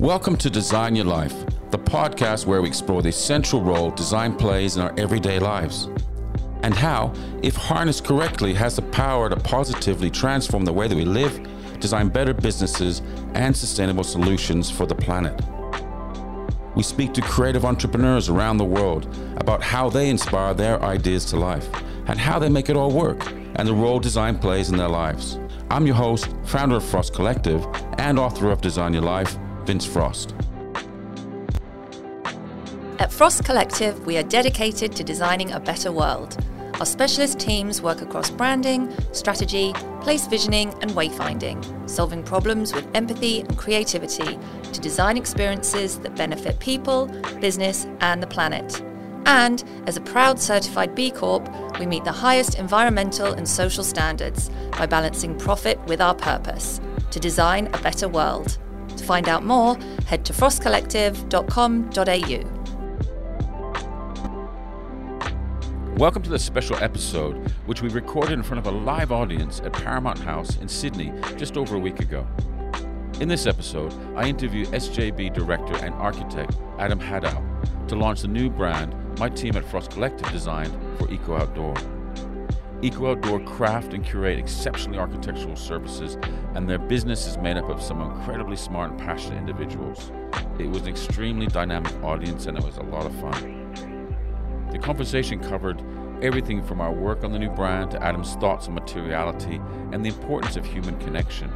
Welcome to Design Your Life, the podcast where we explore the essential role design plays in our everyday lives. And how, if harnessed correctly, has the power to positively transform the way that we live, design better businesses, and sustainable solutions for the planet. We speak to creative entrepreneurs around the world about how they inspire their ideas to life and how they make it all work and the role design plays in their lives. I'm your host, founder of Frost Collective, and author of Design Your Life, Vince Frost. At Frost Collective, we are dedicated to designing a better world. Our specialist teams work across branding, strategy, place visioning, and wayfinding, solving problems with empathy and creativity to design experiences that benefit people, business, and the planet. And as a proud certified B Corp, we meet the highest environmental and social standards by balancing profit with our purpose to design a better world. Find out more, head to frostcollective.com.au. Welcome to this special episode, which we recorded in front of a live audience at Paramount House in Sydney just over a week ago. In this episode, I interview SJB director and architect Adam Haddow to launch the new brand my team at Frost Collective designed for Eco Outdoor. Eco Outdoor craft and curate exceptionally architectural services, and their business is made up of some incredibly smart and passionate individuals. It was an extremely dynamic audience, and it was a lot of fun. The conversation covered everything from our work on the new brand to Adam's thoughts on materiality and the importance of human connection.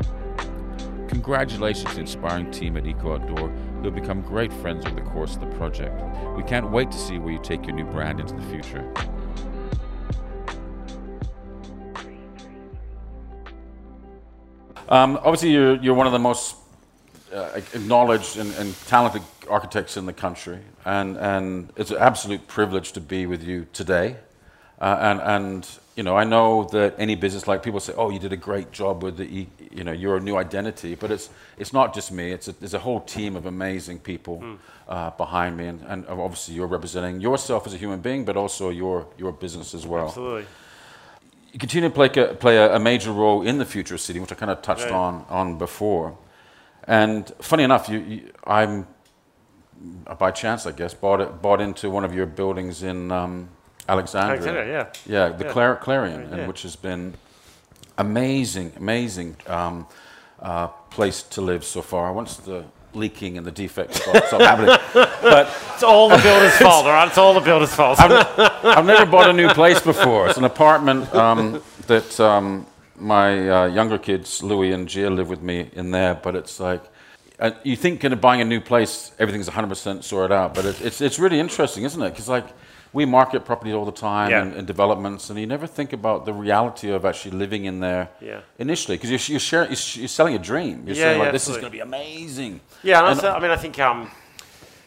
Congratulations to the inspiring team at Eco Outdoor who have become great friends over the course of the project. We can't wait to see where you take your new brand into the future. Um, obviously, you're, you're one of the most uh, acknowledged and, and, talented architects in the country, and, and it's an absolute privilege to be with you today. Uh, and, and you know, I know that any business, like people say, oh, you did a great job with the, you know, your new identity, but it's, it's not just me. It's a, there's a whole team of amazing people mm. uh, behind me, and, and obviously you're representing yourself as a human being, but also your, your business as well. Absolutely. You continue to play, play a, major role in the future of city, which I kind of touched right. on, on before. And funny enough, you, you, I'm, by chance, I guess, bought, it, bought into one of your buildings in um, Alexandria. Alexandria, yeah. Yeah, the yeah. Clar- Clarion, yeah. and which has been amazing, amazing um, uh, place to live so far. Once the leaking and the defects stop, stop happening, but it's all the builder's fault, all right? It's all the builder's fault. I've, I've, never bought a new place before. It's an apartment um, that um, my uh, younger kids, Louis and Gia, live with me in there, but it's like. Uh, you think of buying a new place, everything's 100% sorted out, but it, it's, it's really interesting, isn't it? Because like we market properties all the time yeah. and, and, developments, and you never think about the reality of actually living in there yeah. initially, because you're, you're, sharing, you're, selling a dream. You're yeah, saying, like, yeah, this absolutely. is going to be amazing. Yeah, and, also, I mean, I think um,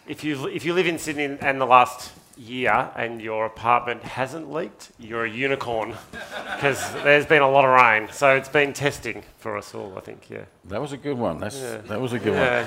if, you, if you live in Sydney and the last year and your apartment hasn't leaked, you're a unicorn, because there's been a lot of rain. So it's been testing for us all, I think, yeah. That was a good one. That's, yeah. That was a good one.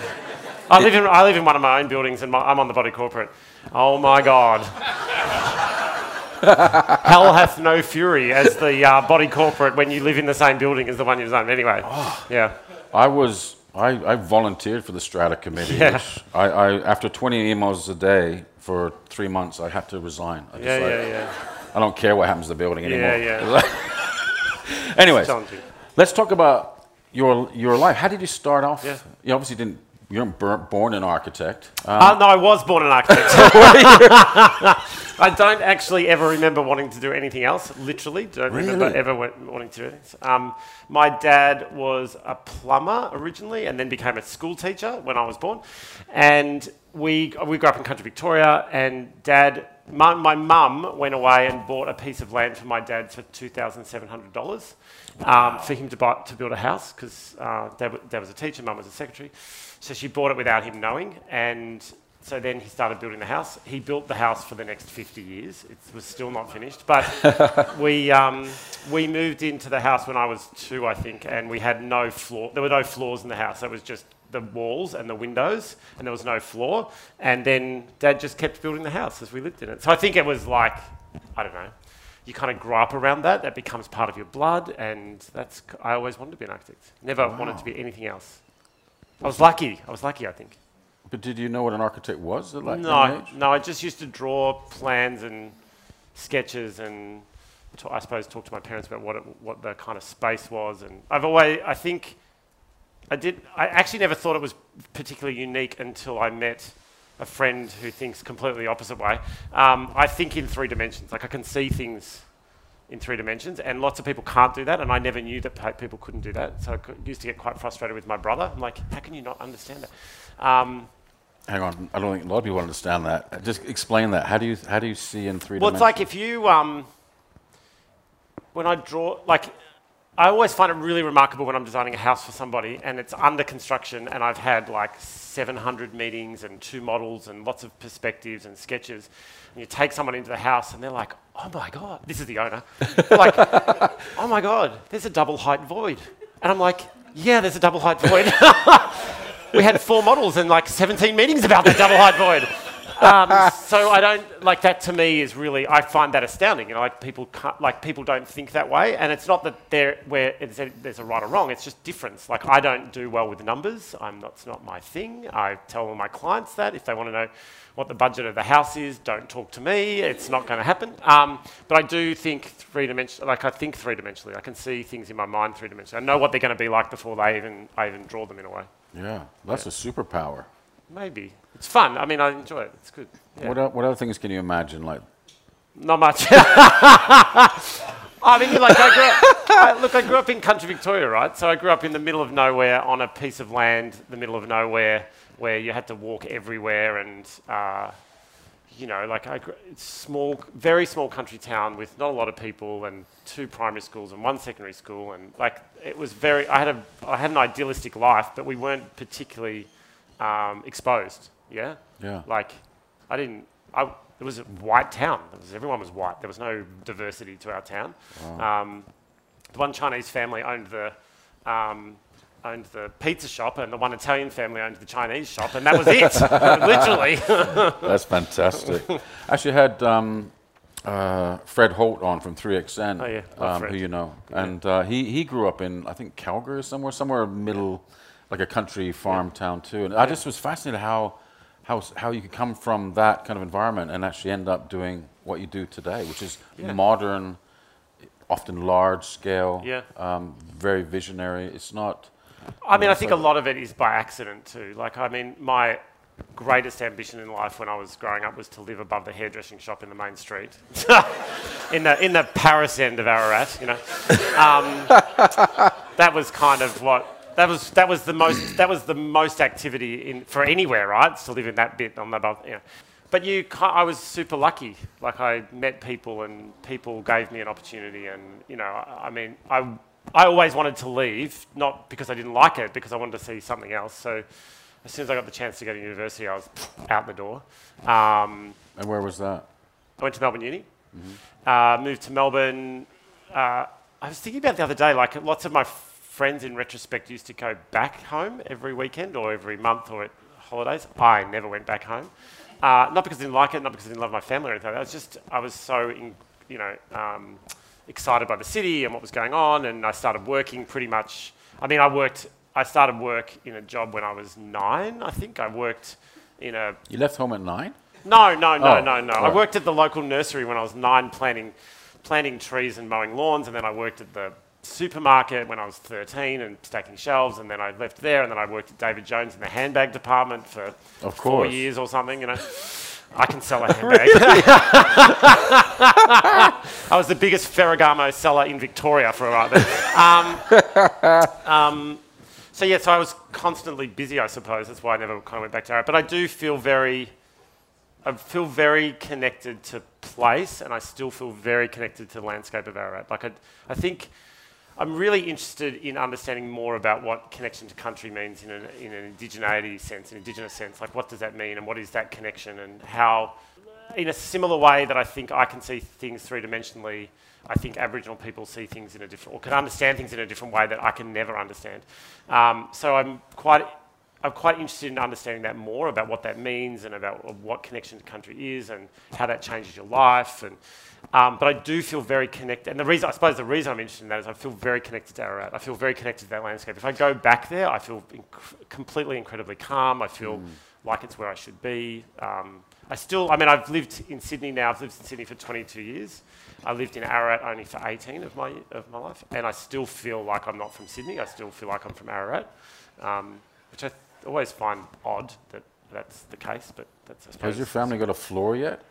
I live, in, I live in one of my own buildings, and my, I'm on the body corporate. Oh my God. Hell hath no fury as the uh, body corporate when you live in the same building as the one you design. Anyway, oh, yeah. I was I, I, volunteered for the strata committee. Yeah. I, I, after 20 emails a day for three months, I had to resign. I yeah, like, yeah, yeah. I don't care what happens to the building anymore. Yeah, yeah. Anyways, let's talk about your your life. How did you start off? Yeah. You obviously didn't you weren't born an architect. Um, uh, no, I was born an architect. I don't actually ever remember wanting to do anything else. Literally, don't really? remember ever wanting to do anything. Um, my dad was a plumber originally, and then became a school teacher when I was born. And we we grew up in country Victoria, and dad. My, my mum went away and bought a piece of land for my dad for two thousand seven hundred dollars um, for him to buy to build a house because uh, dad, dad was a teacher, mum was a secretary. So she bought it without him knowing, and so then he started building the house. He built the house for the next 50 years. It was still not finished, but we um, we moved into the house when I was two, I think, and we had no floor. There were no floors in the house. It was just the walls and the windows, and there was no floor. And then Dad just kept building the house as we lived in it. So I think it was like, I don't know, you kind of grow up around that. That becomes part of your blood, and that's. I always wanted to be an architect. Never wow. wanted to be anything else. I was lucky. I was lucky, I think. But did you know what an architect was at like No, no, I just used to draw plans and sketches and I suppose talk to my parents about what it, what the kind of space was. And I've always, I think, I did. I actually never thought it was particularly unique until I met a friend who thinks completely opposite way. Um, I think in three dimensions. Like I can see things in three dimensions, and lots of people can't do that. And I never knew that people couldn't do that. So I used to get quite frustrated with my brother. I'm like, how can you not understand that? Um, Hang on, I don't think a lot of people understand that. Just explain that. How do you how do you see in three Well, it's dimensions? like if you, um, when I draw, like, I always find it really remarkable when I'm designing a house for somebody and it's under construction and I've had like 700 meetings and two models and lots of perspectives and sketches. And you take someone into the house and they're like, oh my God, this is the owner. Like, oh my God, there's a double height void. And I'm like, yeah, there's a double height void. we had four models and like 17 meetings about the double height void. Um, so I don't like that. To me, is really I find that astounding. You know, like people can't, like people don't think that way, and it's not that there where it's a, there's a right or wrong. It's just difference. Like I don't do well with numbers. I'm not. It's not my thing. I tell all my clients that if they want to know what the budget of the house is, don't talk to me. It's not going to happen. Um, but I do think three dimensional. Like I think three dimensionally. I can see things in my mind three dimensionally. I know what they're going to be like before they even I even draw them in a way. yeah, that's a superpower. Maybe it's fun. I mean, I enjoy it. It's good. Yeah. What o- what other things can you imagine? Like Not much. I mean, like I grew up, I, look, I grew up in country Victoria, right? So I grew up in the middle of nowhere on a piece of land, the middle of nowhere, where you had to walk everywhere, and uh, you know, like I, gr- it's small, very small country town with not a lot of people, and two primary schools and one secondary school, and like it was very. I had a, I had an idealistic life, but we weren't particularly um, exposed. Yeah. yeah. Like, I didn't. I, it was a white town. It was, everyone was white. There was no diversity to our town. Um, the one Chinese family owned the um, owned the pizza shop, and the one Italian family owned the Chinese shop, and that was it. Literally. That's fantastic. Actually, had um, uh, Fred Holt on from 3XN, Oh, yeah. Um, who you know, and uh, he he grew up in I think Calgary somewhere, somewhere middle, like a country farm town too. And I just was fascinated how how how you could come from that kind of environment and actually end up doing what you do today, which is modern, often large scale, Yeah. um, very visionary. It's not. I mean, I think a lot of it is by accident too. Like, I mean, my greatest ambition in life when I was growing up was to live above the hairdressing shop in the main street, in the in the Paris end of Ararat. You know, um, that was kind of what. That was that was the most that was the most activity in for anywhere, right? To live in that bit on the above, know. But you, I was super lucky. Like I met people, and people gave me an opportunity, and you know, I, I mean, I I always wanted to leave, not because I didn't like it, because I wanted to see something else. So as soon as I got the chance to go to university, I was out the door. Um, And where was that? I went to Melbourne Uni, uh, moved to Melbourne. Uh, I was thinking about the other day, like lots of my friends in retrospect used to go back home every weekend or every month or at holidays. I never went back home. Uh, not because I didn't like it, not because I didn't love my family or anything. I was just I was so, in, you know, um, excited by the city and what was going on, and I started working pretty much. I mean, I worked. I started work in a job when I was nine. I think I worked in a You left home at nine. no, no, no, Oh, no, no. I worked at the local nursery when I was nine, planting, planting trees and mowing lawns, and then I worked at the supermarket when I was 13 and stacking shelves, and then I left there, and then I worked at David Jones in the handbag department for Of four years or something. You know, I can sell a handbag. I was the biggest Ferragamo seller in Victoria for a while. Um, um, so yeah, so I was constantly busy, I suppose. That's why I never kind of went back to Ararat. But I do feel very, I feel very connected to place, and I still feel very connected to the landscape of Ararat. Like I, I think I'm really interested in understanding more about what connection to country means in an, in an indigeneity sense, an indigenous sense. Like what does that mean, and what is that connection, and how, in a similar way that I think I can see things three dimensionally. I think Aboriginal people see things in a different, or can understand things in a different way that I can never understand. Um, so I'm quite, I'm quite interested in understanding that more about what that means and about what connection to country is and how that changes your life. And, um, but I do feel very connected. And the reason, I suppose, the reason I'm interested in that is I feel very connected to Ararat. I feel very connected to that landscape. If I go back there, I feel inc- completely, incredibly calm. I feel like it's where I should be. Um, I still, I mean, I've lived in Sydney now. I've lived in Sydney for 22 years. I lived in Ararat only for 18 of my of my life, and I still feel like I'm not from Sydney. I still feel like I'm from Ararat, um, which I always find odd that that's the case. But that's I suppose Has your family got a floor yet?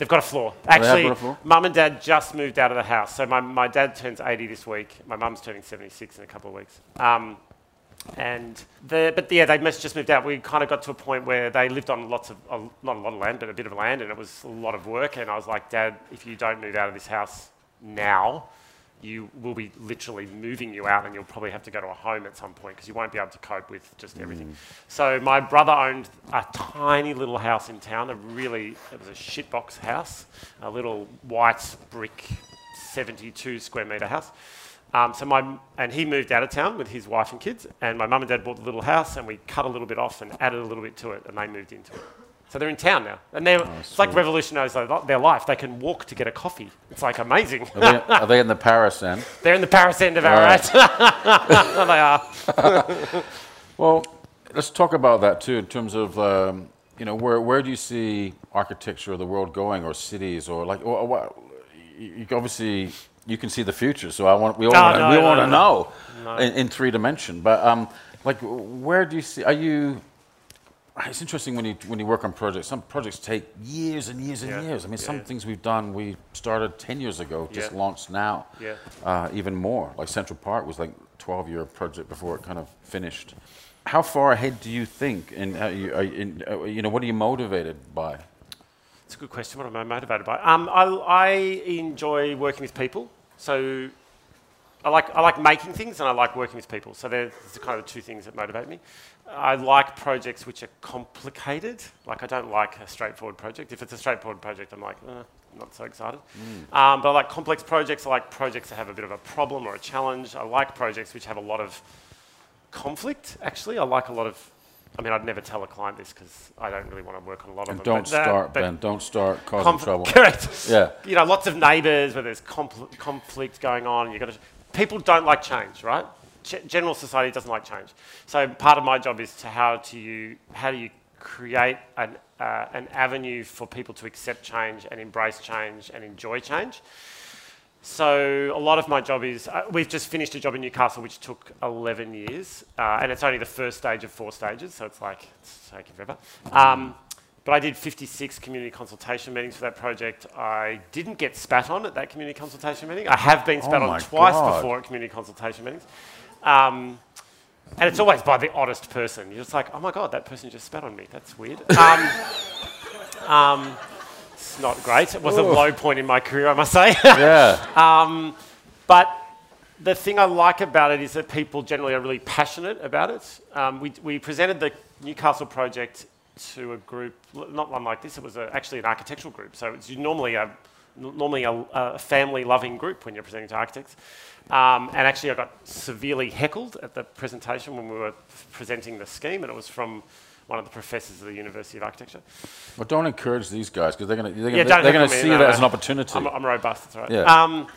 They've got a floor. Actually, got a floor? mum and dad just moved out of the house. So my, my dad turns 80 this week. My mum's turning 76 in a couple of weeks. Um, and the, but yeah, they must just moved out. We kind of got to a point where they lived on lots of, uh, not a lot of land, but a bit of land, and it was a lot of work. And I was like, Dad, if you don't move out of this house now, you will be literally moving you out, and you'll probably have to go to a home at some point because you won't be able to cope with just everything. So my brother owned a tiny little house in town. A really, it was a shitbox house, a little white brick, 72 square meter house. Um, so my and he moved out of town with his wife and kids, and my mum and dad bought the little house, and we cut a little bit off and added a little bit to it, and they moved into it. So they're in town now, and they're, it's like sweet. revolutionised their life. They can walk to get a coffee. It's like amazing. Are they, are they in the Paris end? they're in the Paris end of Right. Ararat. they are. Well, let's talk about that too in terms of um, you know where where do you see architecture of the world going or cities or like or, or you, obviously you can see the future so I want we all No, want no, we no, want to no, know in, in three dimension but um like where do you see are you it's interesting when you when you work on projects some projects take years and years and Yeah, years I mean yeah, some yeah. things we've done we started 10 years ago just launched now Yeah. uh, even more. Like Central Park was like 12 year project before it kind of finished. How far ahead do you think? And you, are, you- in, uh, you know, what are you motivated by? It's a good question. What am I motivated by? Um, I, I enjoy working with people. So I like, I like making things and I like working with people. So they're kind of the two things that motivate me. I like projects which are complicated. Like I don't like a straightforward project. If it's a straightforward project, I'm like, uh, I'm not so excited. Um, but I like complex projects. I like projects that have a bit of a problem or a challenge. I like projects which have a lot of conflict, actually. I like a lot of, I mean, I'd never tell a client this because I don't really want to work on a lot of And them. don't start, Ben. Don't start causing trouble. Correct. Yeah. You know, lots of neighbours where there's conflict going on. And you got to. People don't like change, right? General society doesn't like change. So part of my job is to how to you how do you create an uh, an avenue for people to accept change and embrace change and enjoy change. So a lot of my job is uh, we've just finished a job in Newcastle which took 11 years, uh, and it's only the first stage of four stages, so it's like it's taking forever. Um, but I did 56 community consultation meetings for that project. I didn't get spat on at that community consultation meeting. I have been spat Oh on twice God. before at community consultation meetings. Um, and it's always by the oddest person. You're just like, oh my God, that person just spat on me. That's weird. Um, um, it's not great. It was a low point in my career, I must say. yeah. But the thing I like about it is that people generally are really passionate about it. Um, we, we presented the Newcastle project to a group, not one like this, it was a, actually an architectural group. So it's normally a, normally a, a family-loving group when you're presenting to architects. Um, and actually I got severely heckled at the presentation when we were presenting the scheme, and it was from one of the professors of the University of Architecture. Well, don't encourage these guys because they're going to they're Yeah, gonna, don't they're going heckle see no, that no. as an opportunity. I'm, I'm robust, that's right. Yeah. Um,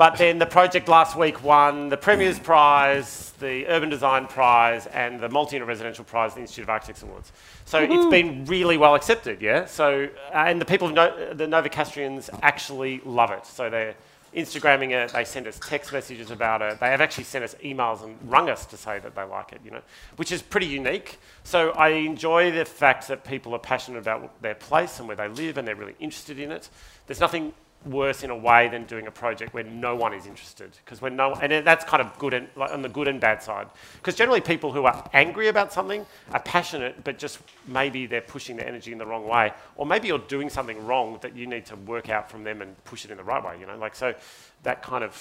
but then the project last week won the Premier's Prize, the Urban Design Prize, and the Multi-Unit Residential Prize, the Institute of Architects Awards. So it's been really well accepted, yeah. So uh, and the people of no- the Novocastrians actually love it. So they're Instagramming it. They send us text messages about it. They have actually sent us emails and rung us to say that they like it, you know, which is pretty unique. So I enjoy the fact that people are passionate about their place and where they live, and they're really interested in it. There's nothing worse in a way than doing a project where no one is interested because when no and that's kind of good and like on the good and bad side because generally people who are angry about something are passionate but just maybe they're pushing their energy in the wrong way or maybe you're doing something wrong that you need to work out from them and push it in the right way you know like so that kind of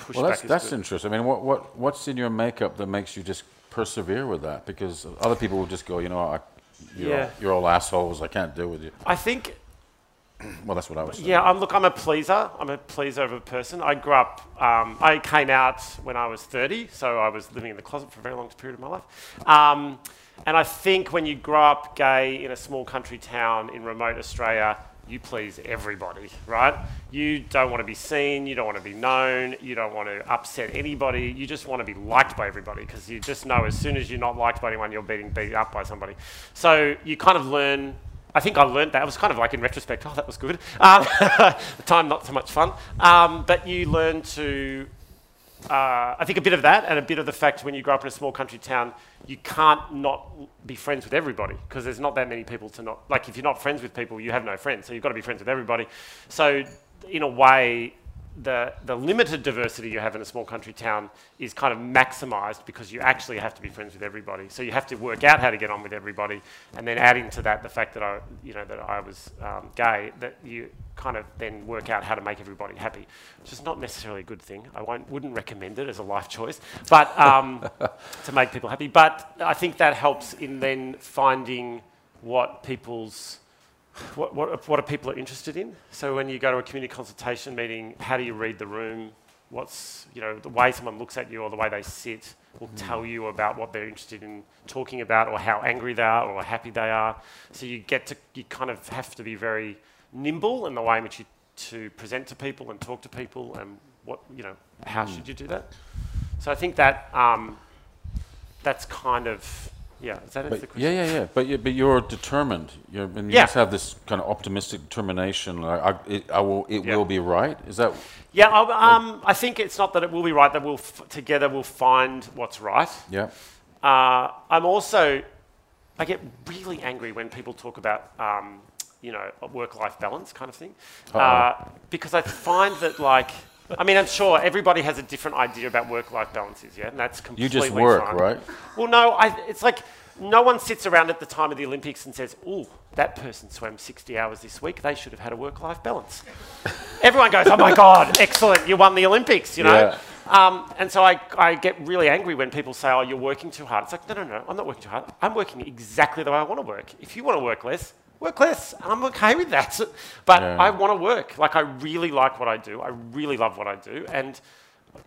pushback well, that's is that's good. interesting. I mean, what what what's in your makeup that makes you just persevere with that? Because other people will just go, you know, I, you're, Yeah. all, you're all assholes. I can't deal with you. I think Well, that's what I was. Yeah, I'm, look, I'm a pleaser. I'm a pleaser of a person. I grew up, um, I came out when I was 30, so I was living in the closet for a very long period of my life. Um, and I think when you grow up gay in a small country town in remote Australia, you please everybody, right? You don't want to be seen, you don't want to be known, you don't want to upset anybody, you just want to be liked by everybody because you just know as soon as you're not liked by anyone, you're being beat up by somebody. So you kind of learn. I think I learned that. It was kind of like in retrospect, oh, that was good. Um, the time, not so much fun. Um, but you learn to uh, I think a bit of that and a bit of the fact when you grow up in a small country town, you can't not be friends with everybody because there's not that many people to not, like if you're not friends with people, you have no friends. So you've got to be friends with everybody. So in a way, the, the limited diversity you have in a small country town is kind of maximized because you actually have to be friends with everybody. So you have to work out how to get on with everybody, and then adding to that the fact that I, you know, that I was um, gay, that you kind of then work out how to make everybody happy, which is not necessarily a good thing. I won't, wouldn't recommend it as a life choice, but um, to make people happy. But I think that helps in then finding what people's what, what, what are people interested in? So when you go to a community consultation meeting, how do you read the room? What's, you know, the way someone looks at you or the way they sit will mm. tell you about what they're interested in talking about or how angry they are or happy they are. So you get to, you kind of have to be very nimble in the way in which you to present to people and talk to people and what, you know, how mm. should you do that? So I think that um, that's kind of yeah, is that but the question? Yeah, yeah, yeah. But, you, but you're determined. You're, and you yeah. must have this kind of optimistic determination. Like, I, it, I will, it yeah. will be right. Is that? Yeah, um, I think it's not that it will be right. That we'll f- together we'll find what's right. Yeah. Uh, I'm also, I get really angry when people talk about, um, you know, work-life balance kind of thing, uh, because I find that like. I mean, I'm sure everybody has a different idea about work-life balances, yeah, and that's completely You just work, fine. right? Well, no, I, it's like no one sits around at the time of the Olympics and says, "Oh, that person swam 60 hours this week. They should have had a work-life balance." Everyone goes, "Oh my God, excellent! You won the Olympics!" You know. Yeah. Um, and so I, I get really angry when people say, "Oh, you're working too hard." It's like, no, no, no, I'm not working too hard. I'm working exactly the way I want to work. If you want to work less, work less. And I'm okay with that. But yeah. I want to work. Like I really like what I do. I really love what I do, and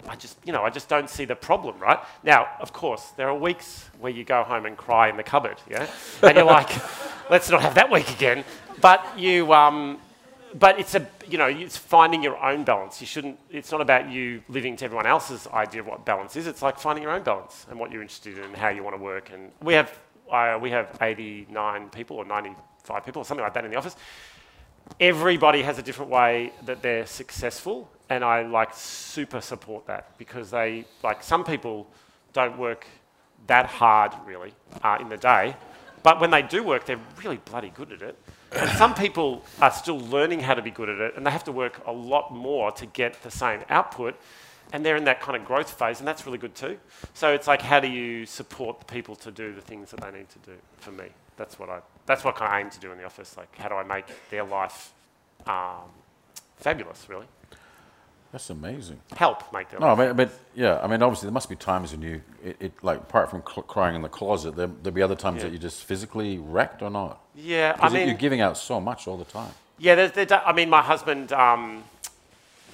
I just, you know, I just don't see the problem, right? Now, of course, there are weeks where you go home and cry in the cupboard, yeah, and you're like, let's not have that week again. But you, um, but it's a, you know, it's finding your own balance. You shouldn't. It's not about you living to everyone else's idea of what balance is. It's like finding your own balance and what you're interested in and how you want to work. And we have, we have 89 people or 95 people or something like that in the office. Everybody has a different way that they're successful, and I like super support that because they like some people don't work that hard really uh, in the day, but when they do work, they're really bloody good at it. And some people are still learning how to be good at it, and they have to work a lot more to get the same output. And they're in that kind of growth phase, and that's really good too. So it's like, how do you support the people to do the things that they need to do? For me, that's what I that's what I kind of aim to do in the office. Like, how do I make their life um, fabulous, really? That's amazing. Help make their no, life. No, but yeah, I mean, obviously there must be times when you, it, it like apart from cl- crying in the closet, there there'll be other times yeah. that you're just physically wrecked or not. Yeah, I mean, you're giving out so much all the time. Yeah, there's, there's, I mean, my husband um,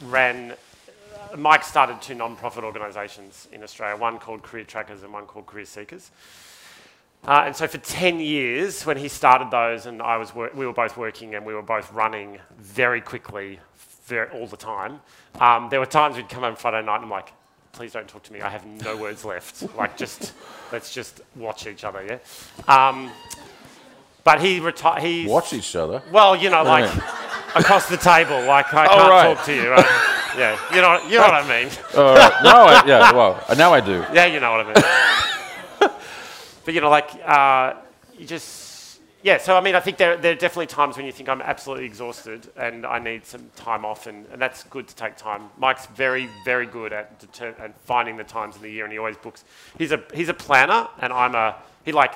ran. Mike started two non-profit organisations in Australia, one called Career Trackers and one called Career Seekers. Uh, and so for 10 years, when he started those and I was we were both working and we were both running very quickly very, all the time, um, there were times we'd come home Friday night and I'm like, please don't talk to me. I have no words left. Like, just, let's just watch each other, yeah? Um, but he retired. He Watch each other? Well, you know, like across the table. Like, I oh, can't right. talk to you. Right? Yeah, you know, you know what I mean. All right. No, I, yeah, well, now I do. Yeah, you know what I mean. but you know, like uh, you just yeah. So I mean, I think there there are definitely times when you think I'm absolutely exhausted and I need some time off, and, and that's good to take time. Mike's very very good at deter- at finding the times in the year, and he always books. He's a he's a planner, and I'm a he like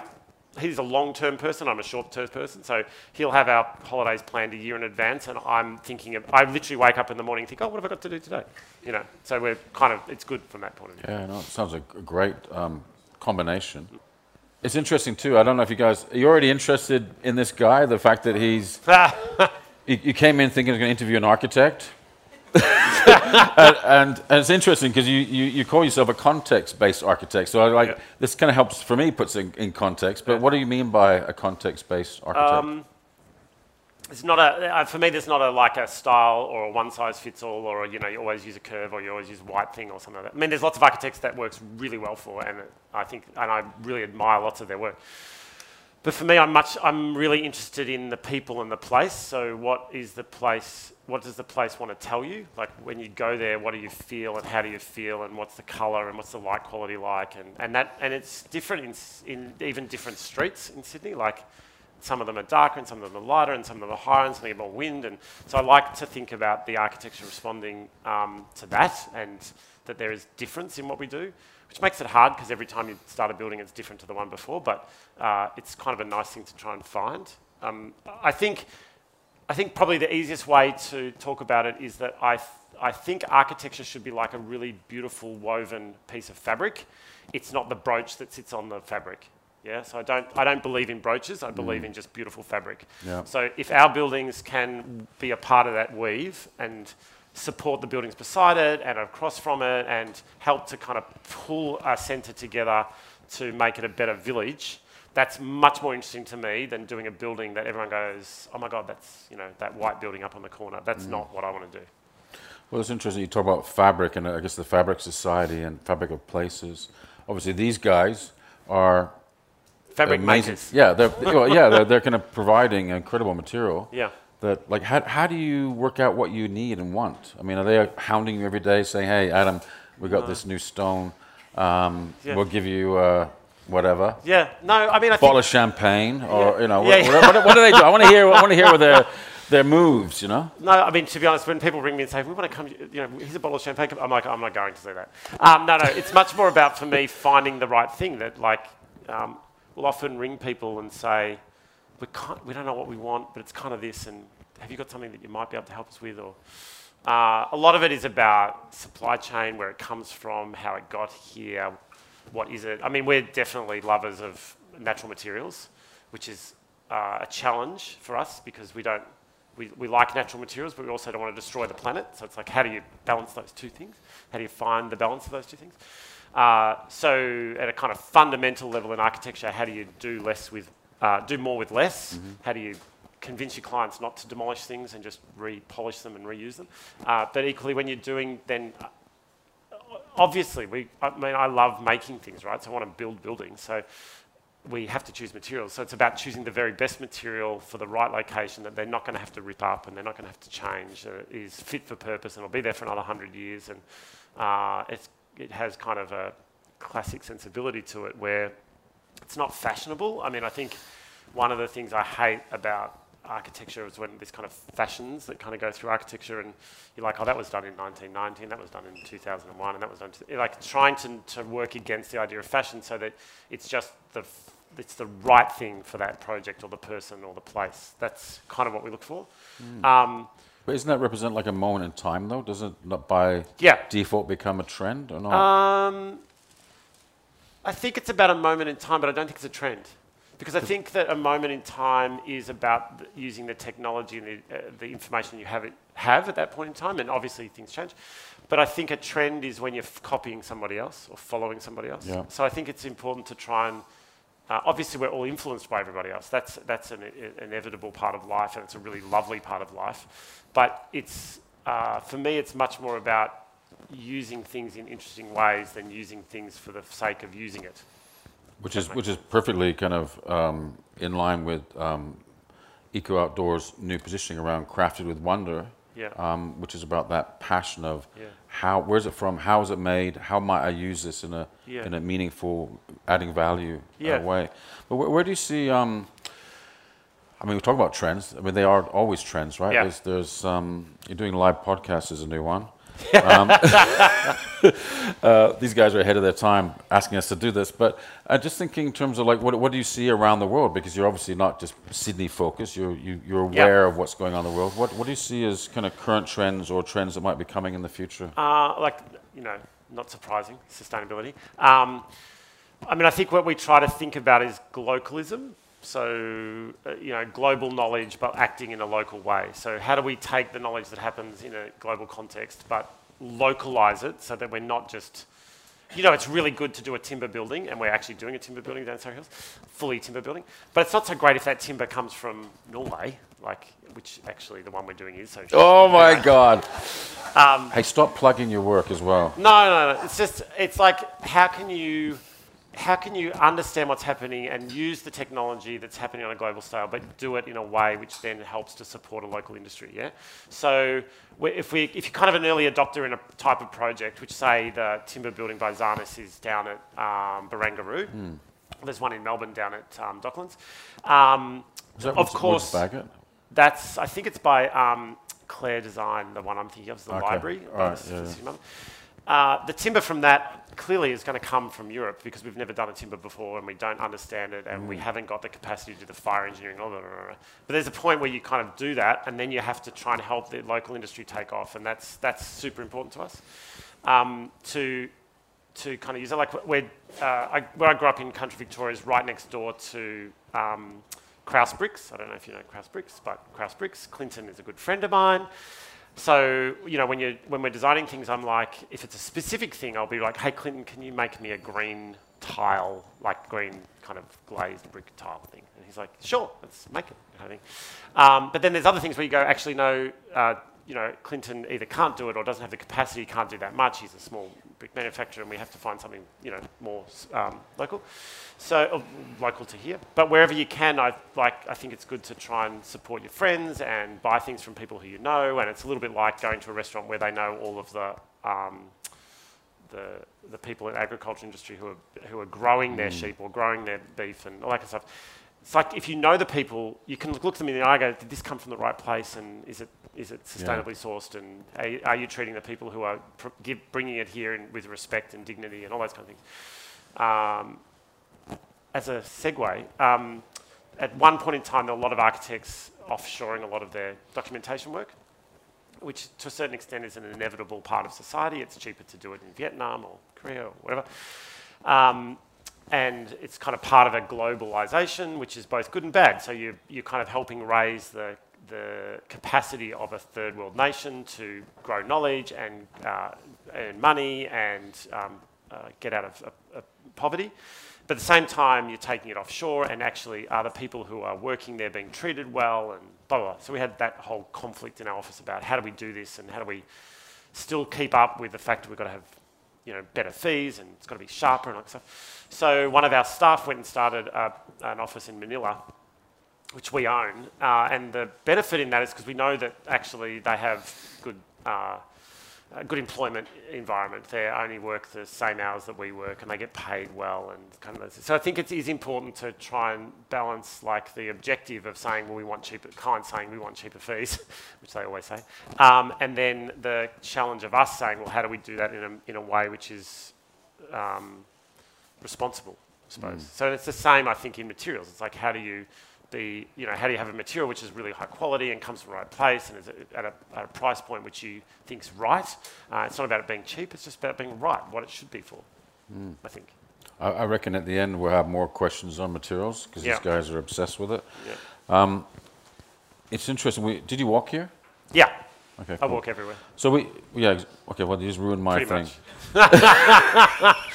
he's a long-term person. I'm a short-term person, so he'll have our holidays planned a year in advance, and I'm thinking of. I literally wake up in the morning and think, oh, what have I got to do today? You know, so we're kind of. It's good from that point of view. Yeah, no, it sounds like a great um, combination. It's interesting too. I don't know if you guys are you already interested in this guy. The fact that he's you, you, came in thinking he was going to interview an architect, and, and, and, it's interesting because you, you, you, call yourself a context-based architect. So I like yeah. this kind of helps for me puts in, in context. But yeah. what do you mean by a context-based architect? Um, it's not a uh, for me. There's not a like a style or a one size fits all, or you know you always use a curve or you always use a white thing or something like that. I mean, there's lots of architects that works really well for, and I think and I really admire lots of their work. But for me, I'm much I'm really interested in the people and the place. So, what is the place? What does the place want to tell you? Like when you go there, what do you feel and how do you feel and what's the color and what's the light quality like and, and that and it's different in, in even different streets in Sydney. Like some of them are darker and some of them are lighter and some of them are higher and some of them are wind. And so I like to think about the architecture responding um, to that and that there is difference in what we do, which makes it hard because every time you start a building, it's different to the one before. But uh, it's kind of a nice thing to try and find. Um, I think. I think probably the easiest way to talk about it is that I, th- I think architecture should be like a really beautiful woven piece of fabric. It's not the brooch that sits on the fabric. Yeah, so I don't, I don't believe in brooches. I believe mm. in just beautiful fabric. Yeah. So if our buildings can be a part of that weave and support the buildings beside it and across from it and help to kind of pull a centre together to make it a better village, that's much more interesting to me than doing a building that everyone goes, oh my God, that's, you know, that white building up on the corner. That's mm. not what I want to do. Well, it's interesting you talk about fabric and I guess the fabric society and fabric of places. Obviously, these guys are fabric amazing. makers. Yeah, they're well, yeah they're, they're kind of providing incredible material. Yeah. That like how how do you work out what you need and want? I mean, are they hounding you every day saying, "Hey, Adam, we got this new stone. Um, yeah. We'll give you." Uh, whatever. Yeah, no, I mean, I bottle of champagne, or yeah. you know, yeah, what, what, what, do they do? I want to hear. I want to hear what their their moves. You know. No, I mean, to be honest, when people ring me and say, "We want to come," you know, here's a bottle of champagne. I'm like, I'm not going to do that. Um, no, no, it's much more about for me finding the right thing that, like, um, will often ring people and say, we, can't, we don't know what we want, but it's kind of this, and have you got something that you might be able to help us with? Or uh, a lot of it is about supply chain, where it comes from, how it got here, what is it. I mean, we're definitely lovers of natural materials, which is uh, a challenge for us because we don't. We, we like natural materials, but we also don't want to destroy the planet. So it's like, how do you balance those two things? How do you find the balance of those two things? Uh, so at a kind of fundamental level in architecture, how do you do less with, uh, do more with less? Mm-hmm. How do you convince your clients not to demolish things and just re-polish them and reuse them? Uh, but equally, when you're doing, then uh, obviously, we, I mean, I love making things, right? So I want to build buildings. So we have to choose materials. So it's about choosing the very best material for the right location that they're not going to have to rip up and they're not going to have to change. Uh, is fit for purpose and will be there for another hundred years. And uh, it has kind of a classic sensibility to it where it's not fashionable. I mean, I think one of the things I hate about architecture is when this kind of fashions that kind of go through architecture and you're like, oh, that was done in 1919, that was done in 2001, and that was done, to, like trying to, to work against the idea of fashion so that it's just the, it's the right thing for that project or the person or the place. That's kind of what we look for. Mm. Um, but isn't that represent like a moment in time, though? Does it not by yeah. default become a trend or not? Um, I think it's about a moment in time, but I don't think it's a trend. Because I think that a moment in time is about the, using the technology and the, uh, the information you have, it, have at that point in time, and obviously things change. But I think a trend is when you're f- copying somebody else or following somebody else. Yeah. So I think it's important to try and uh, obviously, we're all influenced by everybody else. That's, that's an, an, inevitable part of life, and it's a really lovely part of life. But it's, uh, for me, it's much more about using things in interesting ways than using things for the sake of using it. Which is, which is perfectly kind of um, in line with um, Eco Outdoors' new positioning around crafted with wonder, yeah. um, which is about that passion of yeah. how, where's it from, how is it made, how might I use this in a, yeah. in a meaningful, adding value uh, way. But where, where, do you see, um, I mean, we talk about trends. I mean, they are always trends, right? Yeah. There's, there's um, you're doing live podcasts is a new one um, uh, these guys are ahead of their time asking us to do this. But uh, just thinking in terms of like, what, what do you see around the world? Because you're obviously not just Sydney focused. You're you, you are aware yep. of what's going on in the world. What what do you see as kind of current trends or trends that might be coming in the future? Uh, like you know, not surprising, sustainability. Um, I mean, I think what we try to think about is globalism. So, uh, you know, global knowledge, but acting in a local way. So, how do we take the knowledge that happens in a global context, but localize it so that we're not just, you know, it's really good to do a timber building, and we're actually doing a timber building down Surrey Hills, fully timber building. But it's not so great if that timber comes from Norway like which actually the one we're doing is so. Oh my God! Um, Hey, stop plugging your work as well. No, no, no. It's just it's like how can you how can you understand what's happening and use the technology that's happening on a global scale, but do it in a way which then helps to support a local industry? Yeah. So if we if you're kind of an early adopter in a type of project, which say the timber building by Tzannes is down at um, Barangaroo. There's one in Melbourne down at um, Docklands. Um, that of course, that's I think it's by um, Clare Design. The one I'm thinking of is the Okay. library. All right, yeah, this yeah. human. Uh, the timber from that clearly is going to come from Europe because we've never done a timber before and we don't understand it and we Mm. haven't got the capacity to do the fire engineering. Blah, blah, blah. But there's a point where you kind of do that and then you have to try and help the local industry take off and that's that's super important to us. Um, to to kind of use it like where, uh, I, where I grew up in country Victoria is right next door to um, Krause Bricks. I don't know if you know Krause Bricks, but Krause Bricks. Clinton is a good friend of mine. So you know when you when we're designing things, I'm like, if it's a specific thing, I'll be like, hey Clinton, can you make me a green tile, like green kind of glazed brick tile thing? And he's like, sure, let's make it. Kind. Um, but then there's other things where you go, actually no. Uh, you know, Clinton either can't do it or doesn't have the capacity, can't do that much. He's a small brick manufacturer, and we have to find something, you know, more um, local. So uh, local to here, but wherever you can, I like. I think it's good to try and support your friends and buy things from people who you know. And it's a little bit like going to a restaurant where they know all of the um, the the people in the agriculture industry who are who are growing their sheep or growing their beef and all that kind of stuff. It's like if you know the people, you can look them in the eye and go, did this come from the right place and is it is it sustainably sourced and are, are you treating the people who are pr- give, bringing it here in, with respect and dignity and all those kind of things. Um, as a segue, um, at one point in time, there were a lot of architects offshoring a lot of their documentation work, which to a certain extent is an inevitable part of society. It's cheaper to do it in Vietnam or Korea or whatever. Um, and it's kind of part of a globalization, which is both good and bad. So you, you're kind of helping raise the, the capacity of a third world nation to grow knowledge and uh, earn money and um, uh, get out of uh, poverty. But at the same time, you're taking it offshore, and actually, are the people who are working there being treated well, and blah, blah, blah. So we had that whole conflict in our office about how do we do this and how do we still keep up with the fact that we've got to have you know, better fees and it's got to be sharper and all that stuff. So one of our staff went and started an office in Manila, which we own. Uh, and the benefit in that is because we know that actually they have good, uh, a good employment environment. They only work the same hours that we work and they get paid well and kind of. So I think it is important to try and balance like the objective of saying, well, we want cheaper, clients saying we want cheaper fees, which they always say, um, and then the challenge of us saying, well, how do we do that in a, in a way which is um, responsible, I suppose. So it's the same, I think, in materials. It's like how do you be, you know, how do you have a material which is really high quality and comes from the right place and is at a, at a price point which you think is right. Uh, it's not about it being cheap. It's just about being right, what it should be for. I think. I, I reckon at the end we'll have more questions on materials because Yeah. these guys are obsessed with it. Yeah. It's interesting. We, did you walk here? Yeah. Okay, I cool. walk everywhere. So we, yeah, okay. Well, you just ruined my Pretty thing.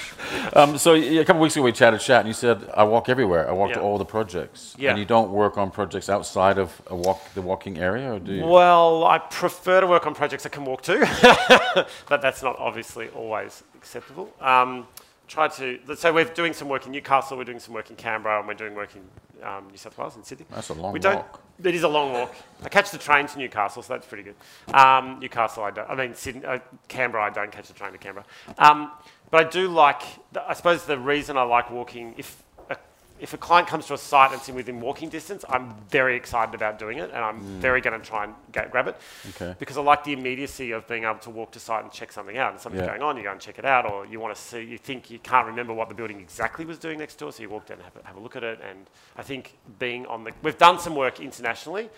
Um, so yeah, a couple of weeks ago we chatted chat, and you said I walk everywhere. I walk to all the projects. Yeah. And you don't work on projects outside of a walk, the walking area, or do you? Well, I prefer to work on projects I can walk to, but that's not obviously always acceptable. Um, try to, so we're doing some work in Newcastle, we're doing some work in Canberra, and we're doing work in um, New South Wales, and Sydney. That's a long we don't, walk. It is a long walk. I catch the train to Newcastle, so that's pretty good. Um, Newcastle, I don't. I mean, Sydney, uh, Canberra, I don't catch the train to Canberra. Um, but I do like. I suppose the reason I like walking, if a, if a client comes to a site and it's within walking distance, I'm very excited about doing it, and I'm mm. very going to try and get, grab it. Okay. Because I like the immediacy of being able to walk to site and check something out, and something's Yeah. going on, you go and check it out, or you want to see, you think you can't remember what the building exactly was doing next door, so you walk down and have a, have a look at it. And I think being on the, we've done some work internationally,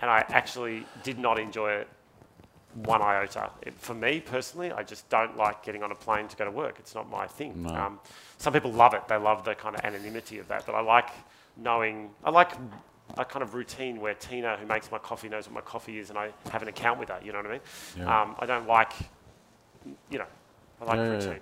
and I actually did not enjoy it one iota. It, for me personally, I just don't like getting on a plane to go to work. It's not my thing. No. Um, some people love it. They love the kind of anonymity of that. But I like knowing. I like a kind of routine where Tina, who makes my coffee, knows what my coffee is, and I have an account with her. You know what I mean? Yeah. Um, I don't like. You know, I like Yeah, yeah, yeah. routine.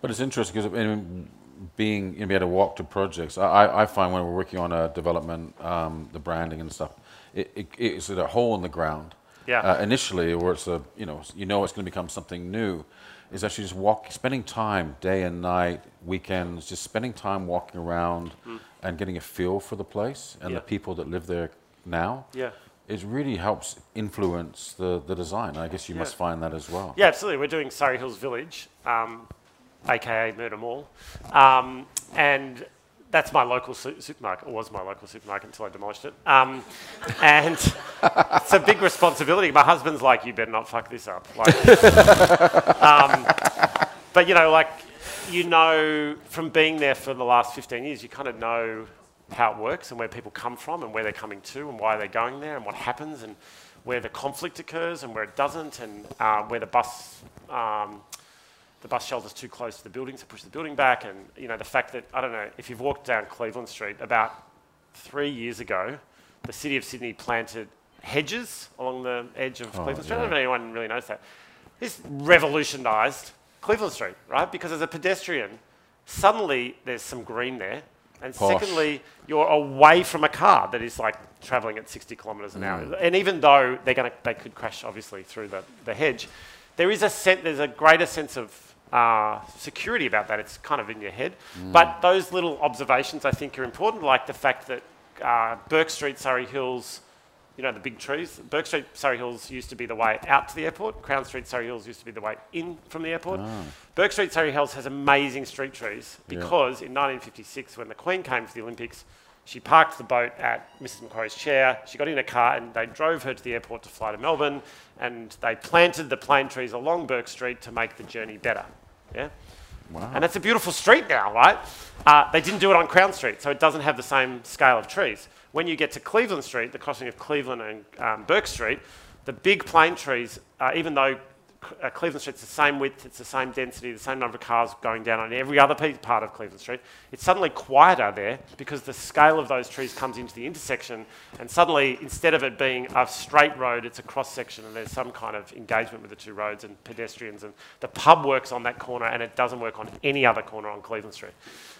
But it's interesting because I mean, being, you know, be able to walk to projects. I, I- find when we're working on a development, um, the branding and stuff, it, it, it's a hole in the ground. Yeah. Uh, initially, where it's a, you know, you know it's going to become something new, is actually just walk, spending time, day and night, weekends, just spending time walking around and getting a feel for the place and Mm. Yeah. the people that live there now. Yeah. It really helps influence the, the design. I guess you must find that as well. Yeah, absolutely. We're doing Surrey Hills Village, um, aka Murder Mall, um, and that's my local su- supermarket, or was my local supermarket until I demolished it. Um, and it's a big responsibility. My husband's like, "You better not fuck this up." Like, um, but you know, like you know, from being there for the last 15 years, you kind of know how it works and where people come from and where they're coming to and why they're going there and what happens and where the conflict occurs and where it doesn't and uh, where the bus um, the bus shelter's too close to the building to push the building back and you know the fact that I don't know if you've walked down Cleveland Street about three years ago, the city of Sydney planted hedges along the edge of oh, Cleveland Street. I don't know if anyone really knows that. This revolutionised Cleveland Street, right? Because as a pedestrian, suddenly there's some green there. And Posh. secondly, you're away from a car that is like travelling at 60 kilometres an hour. Mm. And even though they're gonna, they could crash obviously through the, the hedge, there is a sen- there's a greater sense of uh, security about that. It's kind of in your head. But those little observations I think are important, like the fact that uh, Bourke Street, Surry Hills, you know, the big trees. Bourke Street, Surry Hills used to be the way out to the airport. Crown Street, Surry Hills used to be the way in from the airport. Bourke Street, Surry Hills has amazing street trees because in 1956, when the Queen came for the Olympics, she parked the boat at Mrs. Macquarie's chair. She got in a car and they drove her to the airport to fly to Melbourne. And they planted the plane trees along Bourke Street to make the journey better. Yeah. Wow. And that's a beautiful street now, right? Uh, they didn't do it on Crown Street, so it doesn't have the same scale of trees. When you get to Cleveland Street, the crossing of Cleveland and um, Bourke Street, the big plane trees, uh, even though uh, Cleveland Street's the same width, it's the same density, the same number of cars going down on every other part of Cleveland Street, it's suddenly quieter there because the scale of those trees comes into the intersection, and suddenly, instead of it being a straight road, it's a cross section, and there's some kind of engagement with the two roads and pedestrians. And the pub works on that corner, and it doesn't work on any other corner on Cleveland Street.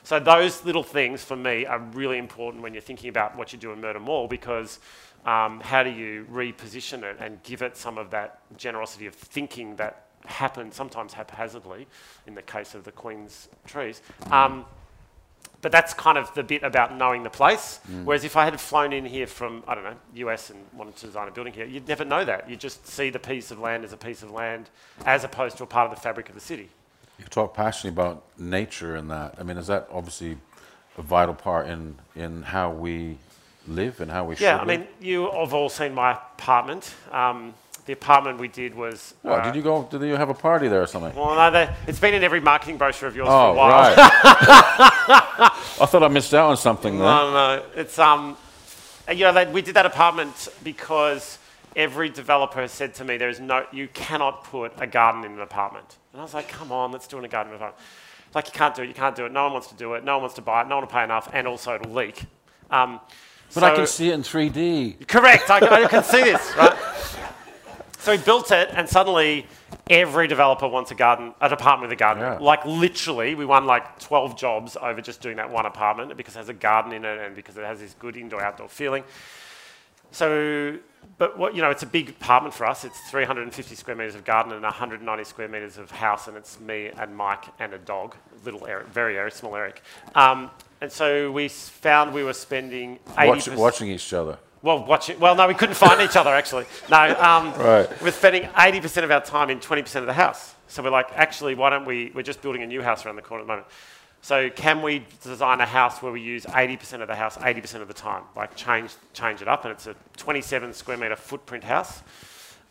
So those little things for me are really important when you're thinking about what you do in Murder Mall because um, how do you reposition it and give it some of that generosity of thinking that happened sometimes haphazardly in the case of the Queen's trees. Um, but that's kind of the bit about knowing the place. Whereas if I had flown in here from, I don't know, US and wanted to design a building here, you'd never know that. You just see the piece of land as a piece of land as opposed to a part of the fabric of the city. You talk passionately about nature and that. I mean, is that obviously a vital part in, in how we live and how we should. Yeah, I should mean, live? you have all seen my apartment. Um, the apartment we did was. What, uh, did you go, did you have a party there or something? Well, no, they, it's been in every marketing brochure of yours for Oh, a while. right. I thought I missed out on something there. No, no, it's um, you know, they, we did that apartment because every developer has said to me, "There is no, you cannot put a garden in an apartment." And I was like, "Come on, let's do it in a garden in an apartment." Like you can't do it, you can't do it. No one wants to do it. No one wants to buy it. No one will pay enough, and also it'll leak. Um, but I can see it in 3D. Correct. I, I can see this, right? So we built it, and suddenly every developer wants a garden, an apartment with a garden. Yeah. Like literally, we won like 12 jobs over just doing that one apartment because it has a garden in it and because it has this good indoor-outdoor feeling. So, but what you know, it's a big apartment for us. It's 350 square meters of garden and 190 square meters of house, and it's me and Mike and a dog, little Eric, very Eric, small Eric. Um, and so we found we were spending 80 Watch, watching each other. well, watching. Well, no, we couldn't find each other actually. No, um, Right. we're spending 80% of our time in 20% of the house. So we're like, actually, why don't we? We're just building a new house around the corner at the moment. So can we design a house where we use 80% of the house 80% of the time? Like change change it up, and it's a 27 square meter footprint house.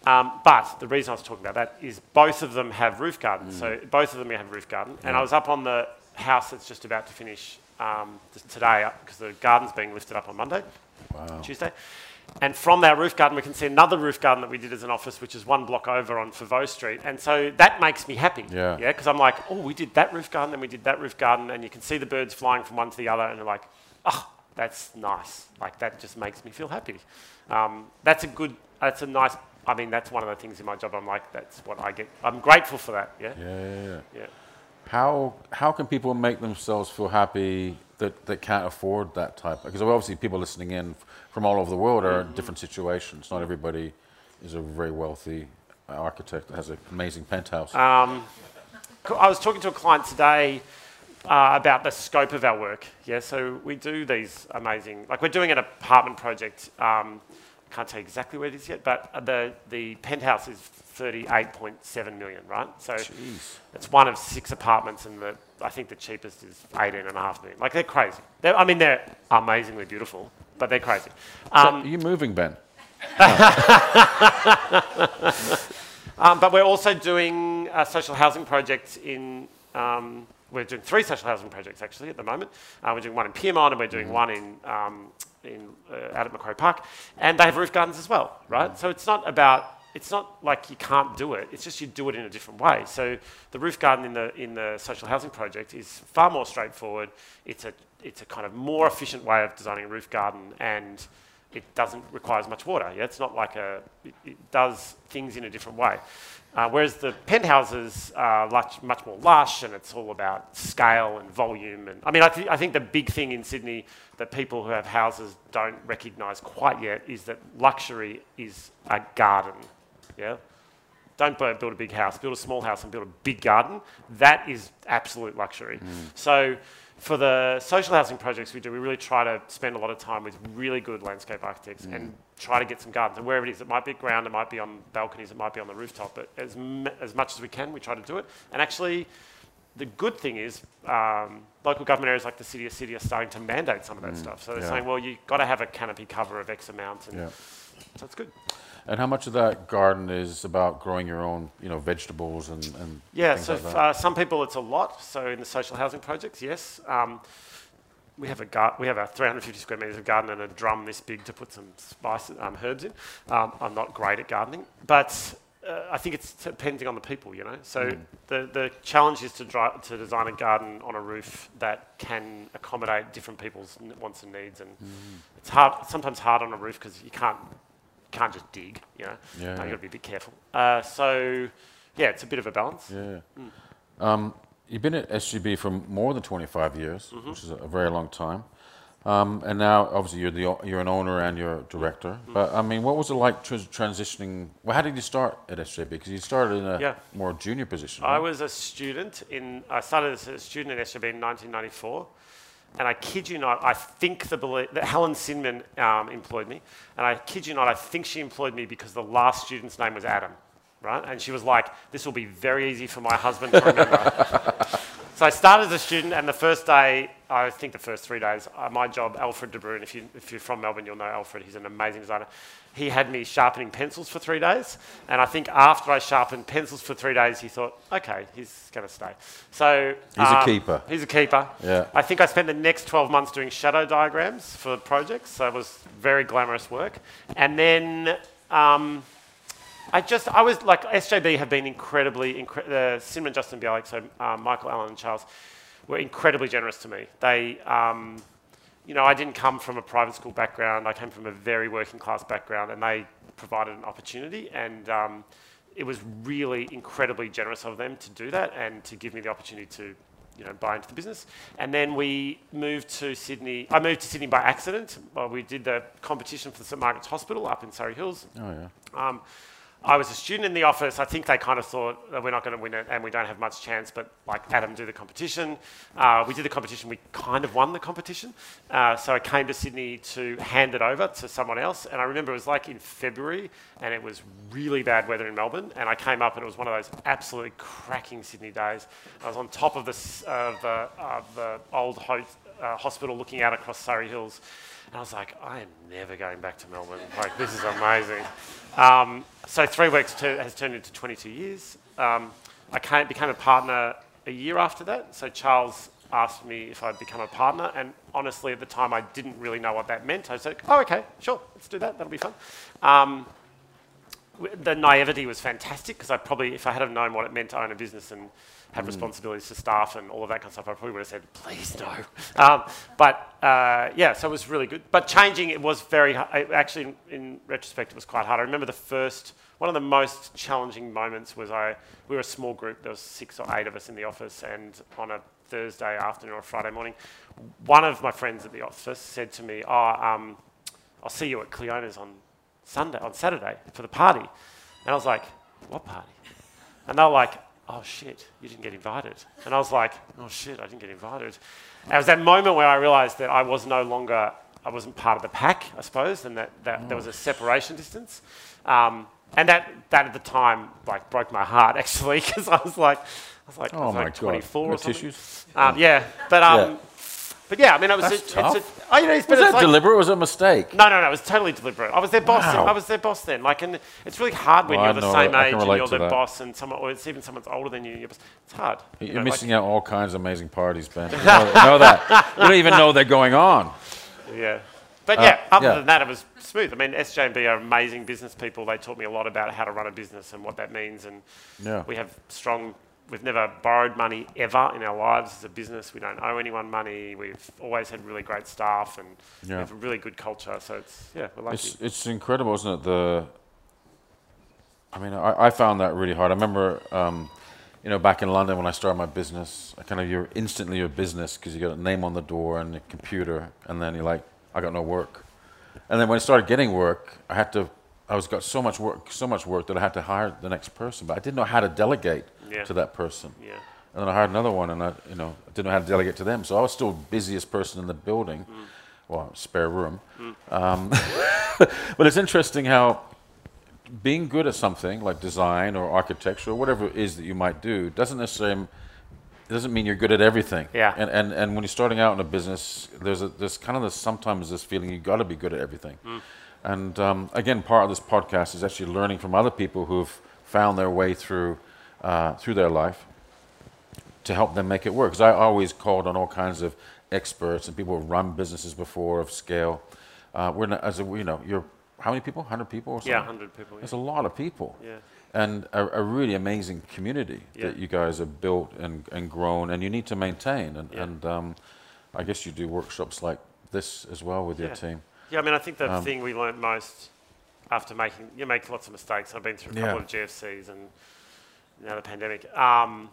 Um, but the reason I was talking about that is both of them have roof gardens. So both of them have roof garden. And I was up on the house that's just about to finish um, today because the garden's being lifted up on Monday, Tuesday. And from our roof garden, we can see another roof garden that we did as an office, which is one block over on Favreau Street. And so that makes me happy. Yeah. Yeah, because I'm like, oh, we did that roof garden, then we did that roof garden, and you can see the birds flying from one to the other, and you're like, oh, that's nice. Like that just makes me feel happy. Um, that's a good. That's a nice. I mean, that's one of the things in my job. I'm like, that's what I get. I'm grateful for that. Yeah. Yeah, yeah, yeah. Yeah. How how can people make themselves feel happy that, that can't afford that type? Because obviously people listening in from all over the world are in different situations. Not everybody is a very wealthy architect that has an amazing penthouse. Um, I was talking to a client today uh, about the scope of our work. Yeah, so we do these amazing, like we're doing an apartment project. Um, can't tell you exactly where it is yet, but the the penthouse is 38.7 million, right? So Jeez. it's one of six apartments, in the I think the cheapest is 18.5 million. Like they're crazy. They're, I mean, they're amazingly beautiful, but they're crazy. So Um, are you moving, Ben? Um, but we're also doing a social housing project in. Um, we're doing three social housing projects actually at the moment. Uh, we're doing one in Pyrmont and we're doing one in um, in uh, out at Macquarie Park, and they have roof gardens as well, right? So it's not about it's not like you can't do it. It's just you do it in a different way. So the roof garden in the in the social housing project is far more straightforward. It's a it's a kind of more efficient way of designing a roof garden and it doesn't require as much water. Yeah, it's not like a, it, it does things in a different way. Uh, whereas the penthouses are much, much more lush and it's all about scale and volume. And I mean, I, th- I think the big thing in Sydney that people who have houses don't recognise quite yet is that luxury is a garden. Yeah, don't build a big house, build a small house and build a big garden. That is absolute luxury. Mm. So for the social housing projects we do, we really try to spend a lot of time with really good landscape architects and mm. try to get some gardens. And wherever it is, it might be ground, it might be on balconies, it might be on the rooftop, but as, m- as much as we can, we try to do it. And actually, the good thing is um, local government areas like the city of City are starting to mandate some of that mm. stuff. So they're yeah. saying, well, you've got to have a canopy cover of X amount. And Yeah. So it's good. And how much of that garden is about growing your own, you know, vegetables and, and Yeah, so like uh, some people it's a lot. So in the social housing projects, yes. Um, we have a gar- we have a 350 square meters of garden and a drum this big to put some spices, um, herbs in. Um, I'm not great at gardening, but uh, I think it's depending on the people, you know. So Mm. the the challenge is to dri- to design a garden on a roof that can accommodate different people's n- wants and needs, and Mm. it's hard sometimes hard on a roof because you can't can't just dig, you know. Yeah, yeah. You've got to be a bit careful. Uh, so yeah, it's a bit of a balance. Yeah. Mm. Um, you've been at SJB for more than 25 years, Mm-hmm. which is a, very long time. Um, and now, obviously, you're the you're an owner and you're a director. Mm-hmm. But I mean, what was it like tr- transitioning? Well, how did you start at SJB? Because you started in a Yeah. more junior position. I was a student in. I started as a student at SJB in 1994, and I kid you not, I think the that Helen Sinman um, employed me, and I kid you not, I think she employed me because the last student's name was Adam, right? And she was like, "This will be very easy for my husband to remember." So I started as a student, and the first day, I think the first three days, uh, my job, Alfred De Bruin, if, you, if you're from Melbourne, you'll know Alfred, he's an amazing designer. He had me sharpening pencils for three days, and I think after I sharpened pencils for three days, he thought, okay, he's going to stay. So He's a um, keeper. He's a keeper. Yeah. I think I spent the next 12 months doing shadow diagrams for projects, so it was very glamorous work. And then um, I just, I was like, SJB have been incredibly, incre- uh, Simon, Justin Bialik, so um, Michael Allen and Charles, were incredibly generous to me. They, um, you know, I didn't come from a private school background. I came from a very working class background, and they provided an opportunity. And um, it was really incredibly generous of them to do that and to give me the opportunity to, you know, buy into the business. And then we moved to Sydney. I moved to Sydney by accident. Well, we did the competition for the St Margaret's Hospital up in Surry Hills. oh yeah. Um, I was a student in the office. I think they kind of thought that we're not going to win it and we don't have much chance, but like Adam, do the competition. Uh, we did the competition. We kind of won the competition. Uh, so I came to Sydney to hand it over to someone else. And I remember it was like in February and it was really bad weather in Melbourne. And I came up and it was one of those absolutely cracking Sydney days. I was on top of, this, of, the, the old ho- uh, hospital looking out across Surry Hills. And I was like, I am never going back to Melbourne. Like, this is amazing. Um, so three weeks to, has turned into 22 years. Um, I came, became a partner a year after that. So Charles asked me if I'd become a partner. And honestly, at the time, I didn't really know what that meant. I said, oh, okay, sure, let's do that. That'll be fun. Um, the naivety was fantastic because I probably, if I had have known what it meant to own a business and have responsibilities to staff and all of that kind of stuff, I probably would have said, please no. Um, but uh, yeah, so it was really good. But changing it was very hard. Actually, in, in retrospect, it was quite hard. I remember the first one of the most challenging moments was I we were a small group. There was six or eight of us in the office, and on a Thursday afternoon or Friday morning, one of my friends at the office said to me, "Oh, um, I'll see you at Cleona's on Sunday on Saturday for the party," and I was like, "What party?" And they were like, "Oh shit, you didn't get invited," and I was like, "Oh shit, I didn't get invited." And it was that moment where I realised that I was no longer I wasn't part of the pack, I suppose, and that, that there was a separation distance. Um, and that, that at the time like broke my heart actually because I was like, I was like, I Oh was my like God. 24 or something. tissues? Um, yeah, but um, Yeah. But yeah, I mean, I was. That's a, tough. It's a, oh, you know, it's, Was that like, deliberate or was it a mistake? no, no, no. It was totally deliberate. I was their boss. Wow. I was their boss then. Like, and it's really hard when Well, you're the know same. I age and you're their that. boss, and someone, or it's even someone's older than you. You're, it's hard. you You're know, missing like, out all kinds of amazing parties, Ben. You know, know that. You don't even know they're going on. Yeah. But Uh, yeah, other yeah. than that, it was smooth. I mean, SJ&B are amazing business people. They taught me a lot about how to run a business and what that means. And Yeah. we have strong. We've never borrowed money ever in our lives as a business. We don't owe anyone money. We've always had really great staff, and Yeah. we have a really good culture. So it's yeah, we're lucky. It's it's incredible, isn't it? The I mean, I, I found that really hard. I remember, um, you know, back in London when I started my business, I kind of you're instantly your business because you got a name on the door and a computer, and then you're like, I got no work. And then when I started getting work, I had to. I was got so much work, so much work that I had to hire the next person, but I didn't know how to delegate Yeah. to that person. yeah. And then I hired another one, and I, you know, didn't know how to delegate to them. So I was still the busiest person in the building, well, spare room. Um, but it's interesting how being good at something like design or architecture or whatever it is that you might do doesn't necessarily it doesn't mean you're good at everything. Yeah. And and, and when you're starting out in a business, there's a there's kind of this sometimes this feeling you've got to be good at everything. And um, again, part of this podcast is actually learning from other people who've found their way through uh, through their life to help them make it work. Because I always called on all kinds of experts and people who run businesses before of scale. Uh, we're not, as a, you know, you're how many people? Hundred people or something? Yeah, 100 people. Yeah. a lot of people. Yeah. And a, a really amazing community Yeah. that you guys have built and, and grown, and you need to maintain. And, Yeah. and um, I guess you do workshops like this as well with your team. Yeah, I mean, I think the Um, thing we learned most after making, you make lots of mistakes. I've been through a couple of GFCs and now the pandemic. Um,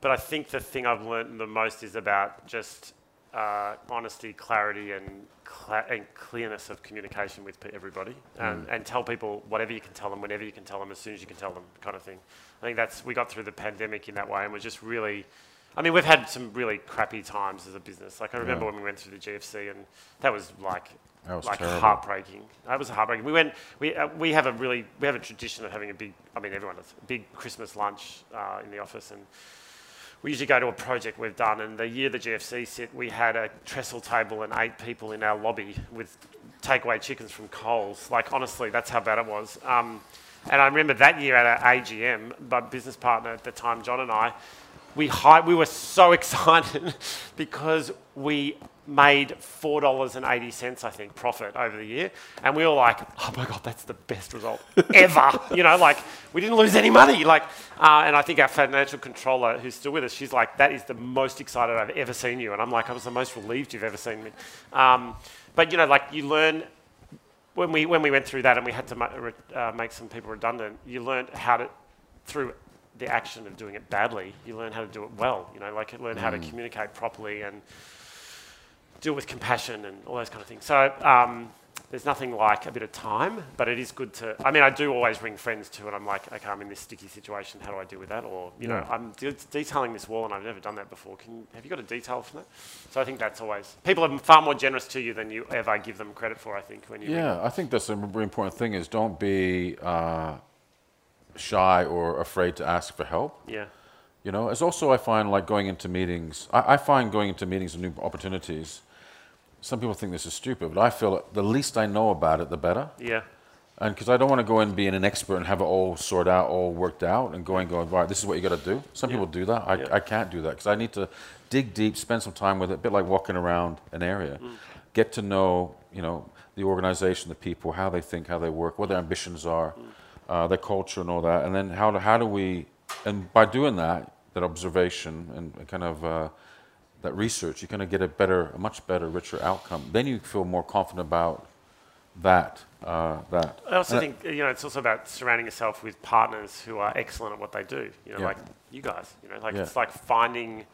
but I think the thing I've learned the most is about just uh, honesty, clarity, and, cla- and clearness of communication with pe- everybody, and, Mm. and tell people whatever you can tell them, whenever you can tell them, as soon as you can tell them, kind of thing. I think that's we got through the pandemic in that way, and we're just really. I mean, we've had some really crappy times as a business. Like I remember Yeah. when we went through the GFC, and that was like That was like terrible. heartbreaking. That was heartbreaking. We went. We uh, we have a really we have a tradition of having a big. I mean, everyone does a big Christmas lunch uh, in the office, and we usually go to a project we've done. And the year the GFC sit, we had a trestle table and eight people in our lobby with takeaway chickens from Coles. Like honestly, that's how bad it was. Um, and I remember that year at our AGM, my business partner at the time, John and I, we hi- we were so excited because we made four dollars and eighty cents, I think, profit over the year, and we were like, "Oh my god, that's the best result ever!" you know, like we didn't lose any money. Like, uh, and I think our financial controller, who's still with us, she's like, "That is the most excited I've ever seen you," and I'm like, "I was the most relieved you've ever seen me." Um, but you know, like you learn when we when we went through that and we had to ma- re- uh, make some people redundant, you learned how to through the action of doing it badly, you learn how to do it well. You know, like you learn how to communicate properly and it with compassion and all those kind of things. So um, there's nothing like a bit of time, but it is good to. I mean, I do always ring friends too, and I'm like, okay, I'm in this sticky situation. How do I deal with that? Or you know, I'm de- detailing this wall and I've never done that before. Can have you got a detail from that? So I think that's always people are far more generous to you than you ever give them credit for. I think when you Yeah, I think that's a really important thing is don't be uh, shy or afraid to ask for help. yeah. You know, it's also I find like going into meetings. I, I find going into meetings and new opportunities. Some people think this is stupid, but I feel the least I know about it, the better. Yeah. And because I don't want to go in being an expert and have it all sorted out, all worked out, and going, going right, this is what you got to do. Some people do that. I, Yeah. I can't do that because I need to dig deep, spend some time with it, a bit like walking around an area, Mm. get to know, you know, the organization, the people, how they think, how they work, what their ambitions are, Mm. uh, their culture, and all that. And then how do, how do we, and by doing that, that observation and kind of uh, that research, you're going to get a better, a much better, richer outcome. Then you feel more confident about that uh, that. I also Uh, think you know it's also about surrounding yourself with partners who are excellent at what they do. You know, Yeah. like you guys. You know, like Yeah. it's like finding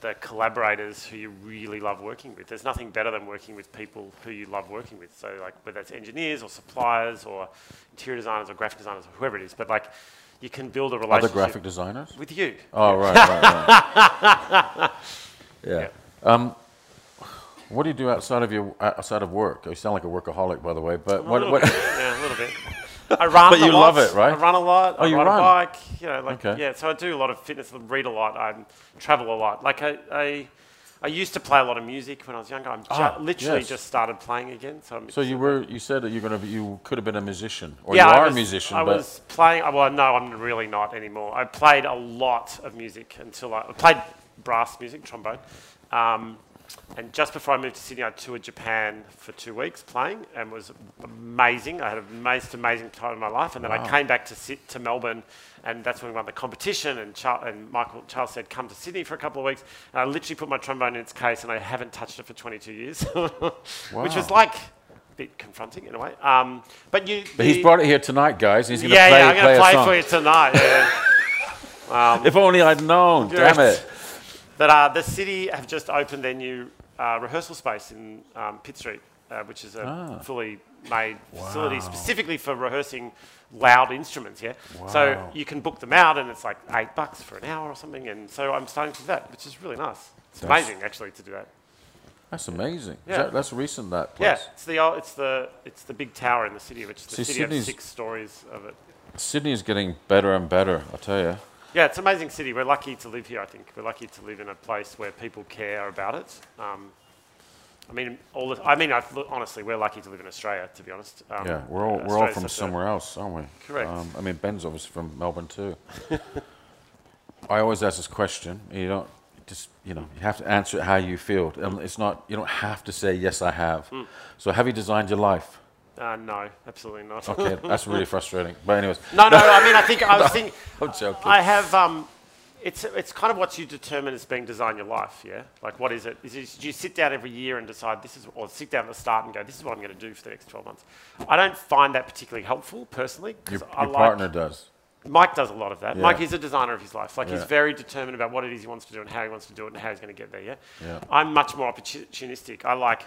the collaborators who you really love working with. There's nothing better than working with people who you love working with. So like whether it's engineers or suppliers or interior designers or graphic designers or whoever it is, but like you can build a relationship. other graphic designers. with you. Oh right, right, right. yeah. Yeah. Um, what do you do outside of your outside of work? You sound like a workaholic, by the way. But A what? what bit, yeah, a little bit. I run. But a you lot. love it, right? I run a lot. Oh, I you ride run? a bike. You know, like Okay. yeah. So I do a lot of fitness. Read a lot. I travel a lot. Like I, I, I used to play a lot of music when I was younger. I'm ju- Ah, literally yes. just started playing again. So I'm so you were you said that you're gonna be, you could have been a musician or yeah, you are was, a musician, I but was playing. Well, no, I'm really not anymore. I played a lot of music until I, I played brass music, trombone. Um, and just before I moved to Sydney, I toured Japan for two weeks playing, and was amazing. I had a most amazing time in my life. And then I came back to sit to Melbourne, and that's when we won the competition. And, Char- and Michael Charles said, "Come to Sydney for a couple of weeks." And I literally put my trombone in its case, and I haven't touched it for 22 years, which was like a bit confronting in a way. Um, but you, but he's you- brought it here tonight, guys. He's gonna yeah, play, yeah, I'm going to play song. for you tonight. Yeah. If only I'd known. Damn it. But uh, the city have just opened their new uh, rehearsal space in um, Pitt Street, uh, which is a Ah. fully made facility specifically for rehearsing loud instruments. Yeah, so you can book them out, and it's like eight bucks for an hour or something. And so I'm starting to do that, which is really nice. It's That's- amazing actually to do that. That's amazing. Yeah. that- that's recent. That place. Yeah, it's the old, it's the it's the big tower in the city, which is the See, city Sydney's- has six stories of it. Sydney is getting better and better. I'll tell you. Yeah, it's an amazing city. We're lucky to live here. I think we're lucky to live in a place where people care about it. Um, I mean, all the, I mean, I, honestly, we're lucky to live in Australia. To be honest. Um, Yeah, we're all uh, we're all from such a- somewhere else, aren't we? Correct. Um, I mean, Ben's obviously from Melbourne too. I always ask this question. You don't just you know you have to answer it how you feel. Um, it's not you don't have to say yes, I have. Hmm. So have you designed your life? Uh, no, absolutely not. Okay, that's really frustrating. But anyways, no, no. I mean, I think I was thinking. I'm joking. I have. Um, it's it's kind of what you determine as being design your life. Yeah. Like, what is it? Is it do you sit down every year and decide this is, or sit down at the start and go, this is what I'm going to do for the next 12 months. I don't find that particularly helpful personally. your I your like- partner does. Mike does a lot of that. Yeah. Mike is a designer of his life. Like Yeah. he's very determined about what it is he wants to do and how he wants to do it and how he's going to get there. Yeah. Yeah. I'm much more opportunistic. I like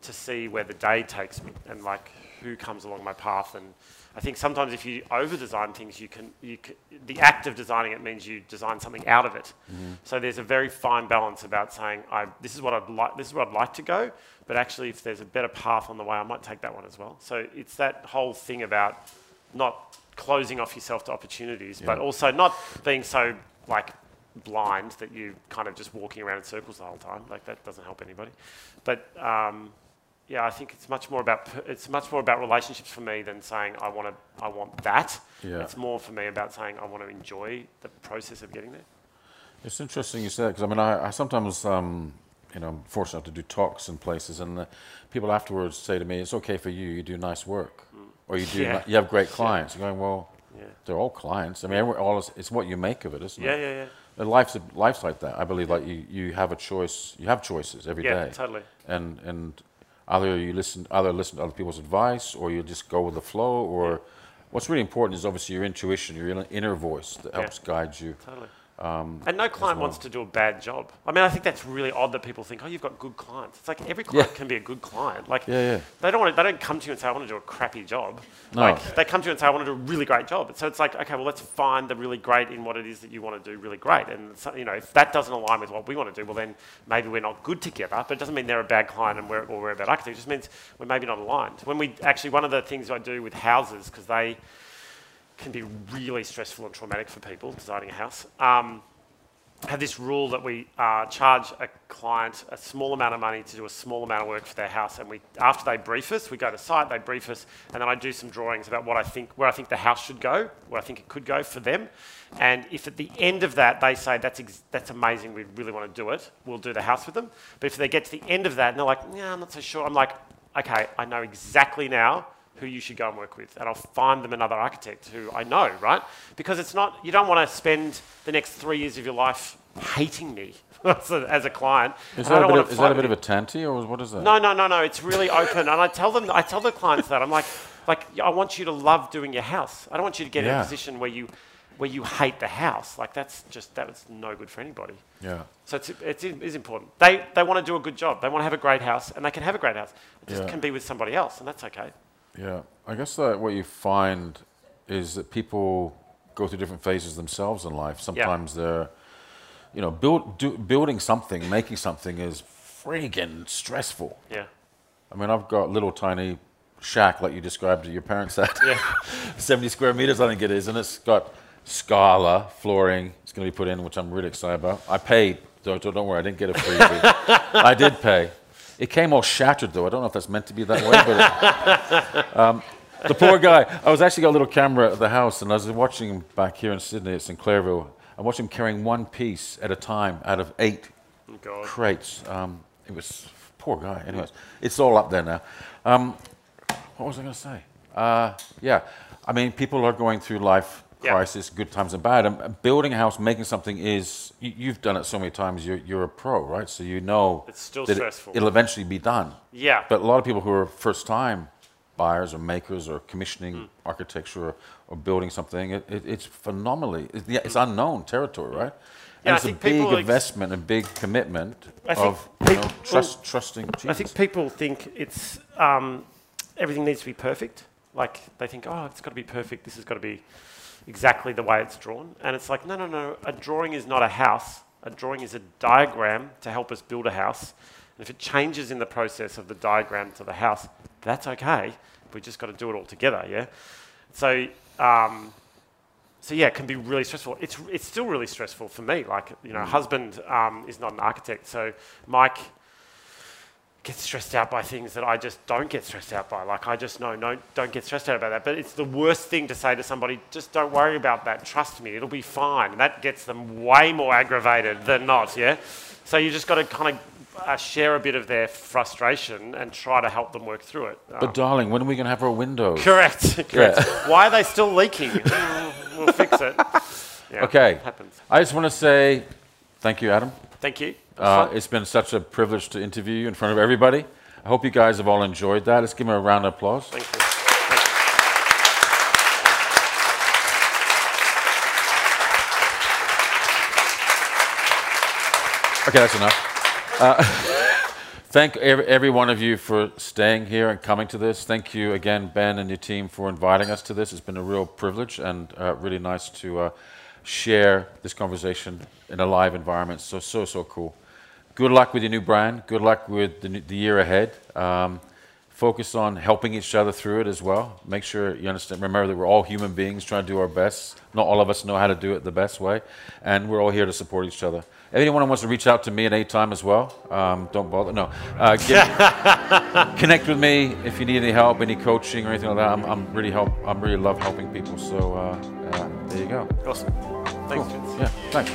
to see where the day takes me and like who comes along my path. And I think sometimes if you over design things, you can you can, the act of designing it means you design something out of it. So there's a very fine balance about saying I this is what I'd like this is where I'd like to go, but actually if there's a better path on the way, I might take that one as well. So it's that whole thing about not closing off yourself to opportunities, but also not being so like blind that you're kind of just walking around in circles the whole time. Like that doesn't help anybody. But um, yeah, I think it's much more about it's much more about relationships for me than saying I want to I want that. Yeah. It's more for me about saying I want to enjoy the process of getting there. It's interesting you said because I mean I, I sometimes um, you know I'm fortunate enough to do talks in places and uh, people afterwards say to me it's okay for you you do nice work or you do Yeah. you have great clients. You're going well Yeah. they're all clients. I mean all is, it's what you make of it, isn't Yeah, it? yeah, yeah. yeah life's life's like that. I believe like you, you have a choice. You have choices every day. Yeah, totally. And and either you listen either listen to other people's advice or you just go with the flow. Or what's really important is obviously your intuition, your inner- voice that Yeah. helps guide you. Totally. Um, And no client well. wants to do a bad job. I mean, I think that's really odd that people think, "Oh, you've got good clients." It's like every client Yeah. can be a good client. Like, Yeah, yeah. they don't want to, they don't come to you and say, "I want to do a crappy job." No. Like, they come to you and say, "I want to do a really great job." So it's like, okay, well, let's find the really great in what it is that you want to do really great. And so, you know, if that doesn't align with what we want to do, well, then maybe we're not good together. But it doesn't mean they're a bad client and we're or we're a bad architect. It just means we're maybe not aligned. When we actually, one of the things I do with houses because they can be really stressful and traumatic for people designing a house. Um, have this rule that we uh, charge a client a small amount of money to do a small amount of work for their house, and we after they brief us, we go to site, they brief us, and then I do some drawings about what I think where I think the house should go, where I think it could go for them, and if at the end of that they say that's that's amazing, we really want to do it, we'll do the house with them. But if they get to the end of that and they're like, yeah, I'm not so sure, I'm like, okay, I know exactly now who you should go and work with, and I'll find them another architect who I know, right? Because it's not you don't want to spend the next three years of your life hating me as, a, as a client. is that a bit of, is that a bit of a tanty or what is that? No, no, no, no. It's really open, and I tell them, I tell the clients that I'm like, Like I want you to love doing your house. I don't want you to get in a position where you where you hate the house. Like that's just that's no good for anybody. Yeah. So it's, it's, it is important. They, they want to do a good job. They want to have a great house, and they can have a great house. It just Yeah. can be with somebody else, and that's okay. Yeah, I guess that what you find is that people go through different phases themselves in life. Sometimes they're, you know, build, do, building something, making something is friggin' stressful. Yeah. I mean, I've got little tiny shack like you described at your parents' had. Yeah. 70 square meters, I think it is, and it's got Scala flooring. It's going to be put in, which I'm really excited about. I paid. Don't, don't worry, I didn't get a freebie. I did pay. It came all shattered, though. I don't know if that's meant to be that way, but um, the poor guy. I was actually got a little camera at the house, and I was watching him back here in Sydney at St Clairville. I watched him carrying one piece at a time out of eight God. crates. Um, it was poor guy. Anyways, it's all up there now. Um, what was I going to say? Uh, yeah, I mean, people are going through life Yeah. crisis, good times and bad. And building a house, making something is you, you've done it so many times. You're, you're a pro, right? So you know It's still that it- stressful. it'll eventually be done. Yeah. But a lot of people who are first time buyers or makers or commissioning Hmm. architecture or, or building something, it, it, it's phenomenally, it, yeah, it's unknown territory, right? Yeah, I and it's a big ex- investment, a big commitment I of you know, people- trust, trusting Jesus. I think people think it's um, everything needs to be perfect. Like they think, oh, it's got to be perfect. This has got to be exactly the way it's drawn. And it's like, no, no, no. A drawing is not a house. A drawing is a diagram to help us build a house. And if it changes in the process of the diagram to the house, that's okay. We just got to do it all together. Yeah. So. Um, so yeah, it can be really stressful. It's it's still really stressful for me. Like you know, husband um, is not an architect, so Mike gets stressed out by things that I just don't get stressed out by. Like I just know, no, don't get stressed out about that. But it's the worst thing to say to somebody. Just don't worry about that. Trust me, it'll be fine. And that gets them way more aggravated than not. Yeah. So you just got to kind of uh, share a bit of their frustration and try to help them work through it. Um, but darling, when are we going to have our windows? correct. correct. Why are they still leaking? We'll fix it. Yeah, Okay. happens. I just want to say thank you, Adam. Thank you. Uh, it's been such a privilege to interview you in front of everybody. I hope you guys have all enjoyed that. Let's give them a round of applause. Thank you. Thank you. Okay, that's enough. Uh, thank every, every one of you for staying here and coming to this. Thank you again, Ben and your team, for inviting us to this. It's been a real privilege and uh, really nice to uh, share this conversation in a live environment. So, so, so cool. Good luck with your new brand. Good luck with the, the year ahead. Um, focus on helping each other through it as well. Make sure you understand. Remember that we're all human beings trying to do our best. Not all of us know how to do it the best way, and we're all here to support each other. If anyone wants to reach out to me at any time as well, um, don't bother. No, uh, get, connect with me if you need any help, any coaching or anything like that. I'm, I'm really help. I'm really love helping people. So uh, uh, there you go. Awesome. Thanks, Cool. Yeah, thanks.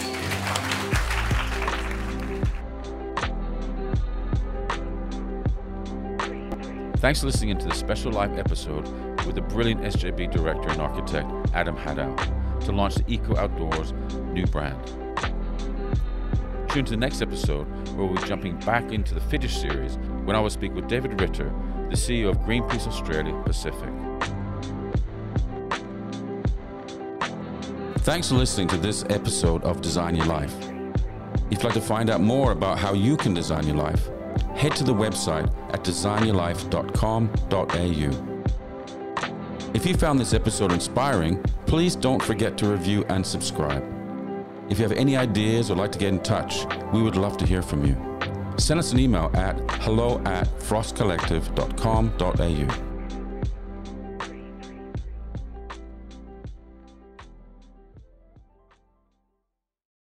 Thanks for listening to the special live episode with the brilliant SJB director and architect Adam Haddow to launch the Eco Outdoors new brand. Tune to the next episode where we'll be jumping back into the Fiddish series when I will speak with David Ritter, the CEO of Greenpeace Australia Pacific. Thanks for listening to this episode of Design Your Life. If you'd like to find out more about how you can design your life, head to the website at designyourlife.com.au. If you found this episode inspiring, please don't forget to review and subscribe. If you have any ideas or like to get in touch, we would love to hear from you. Send us an email at hello at frostcollective.com.au.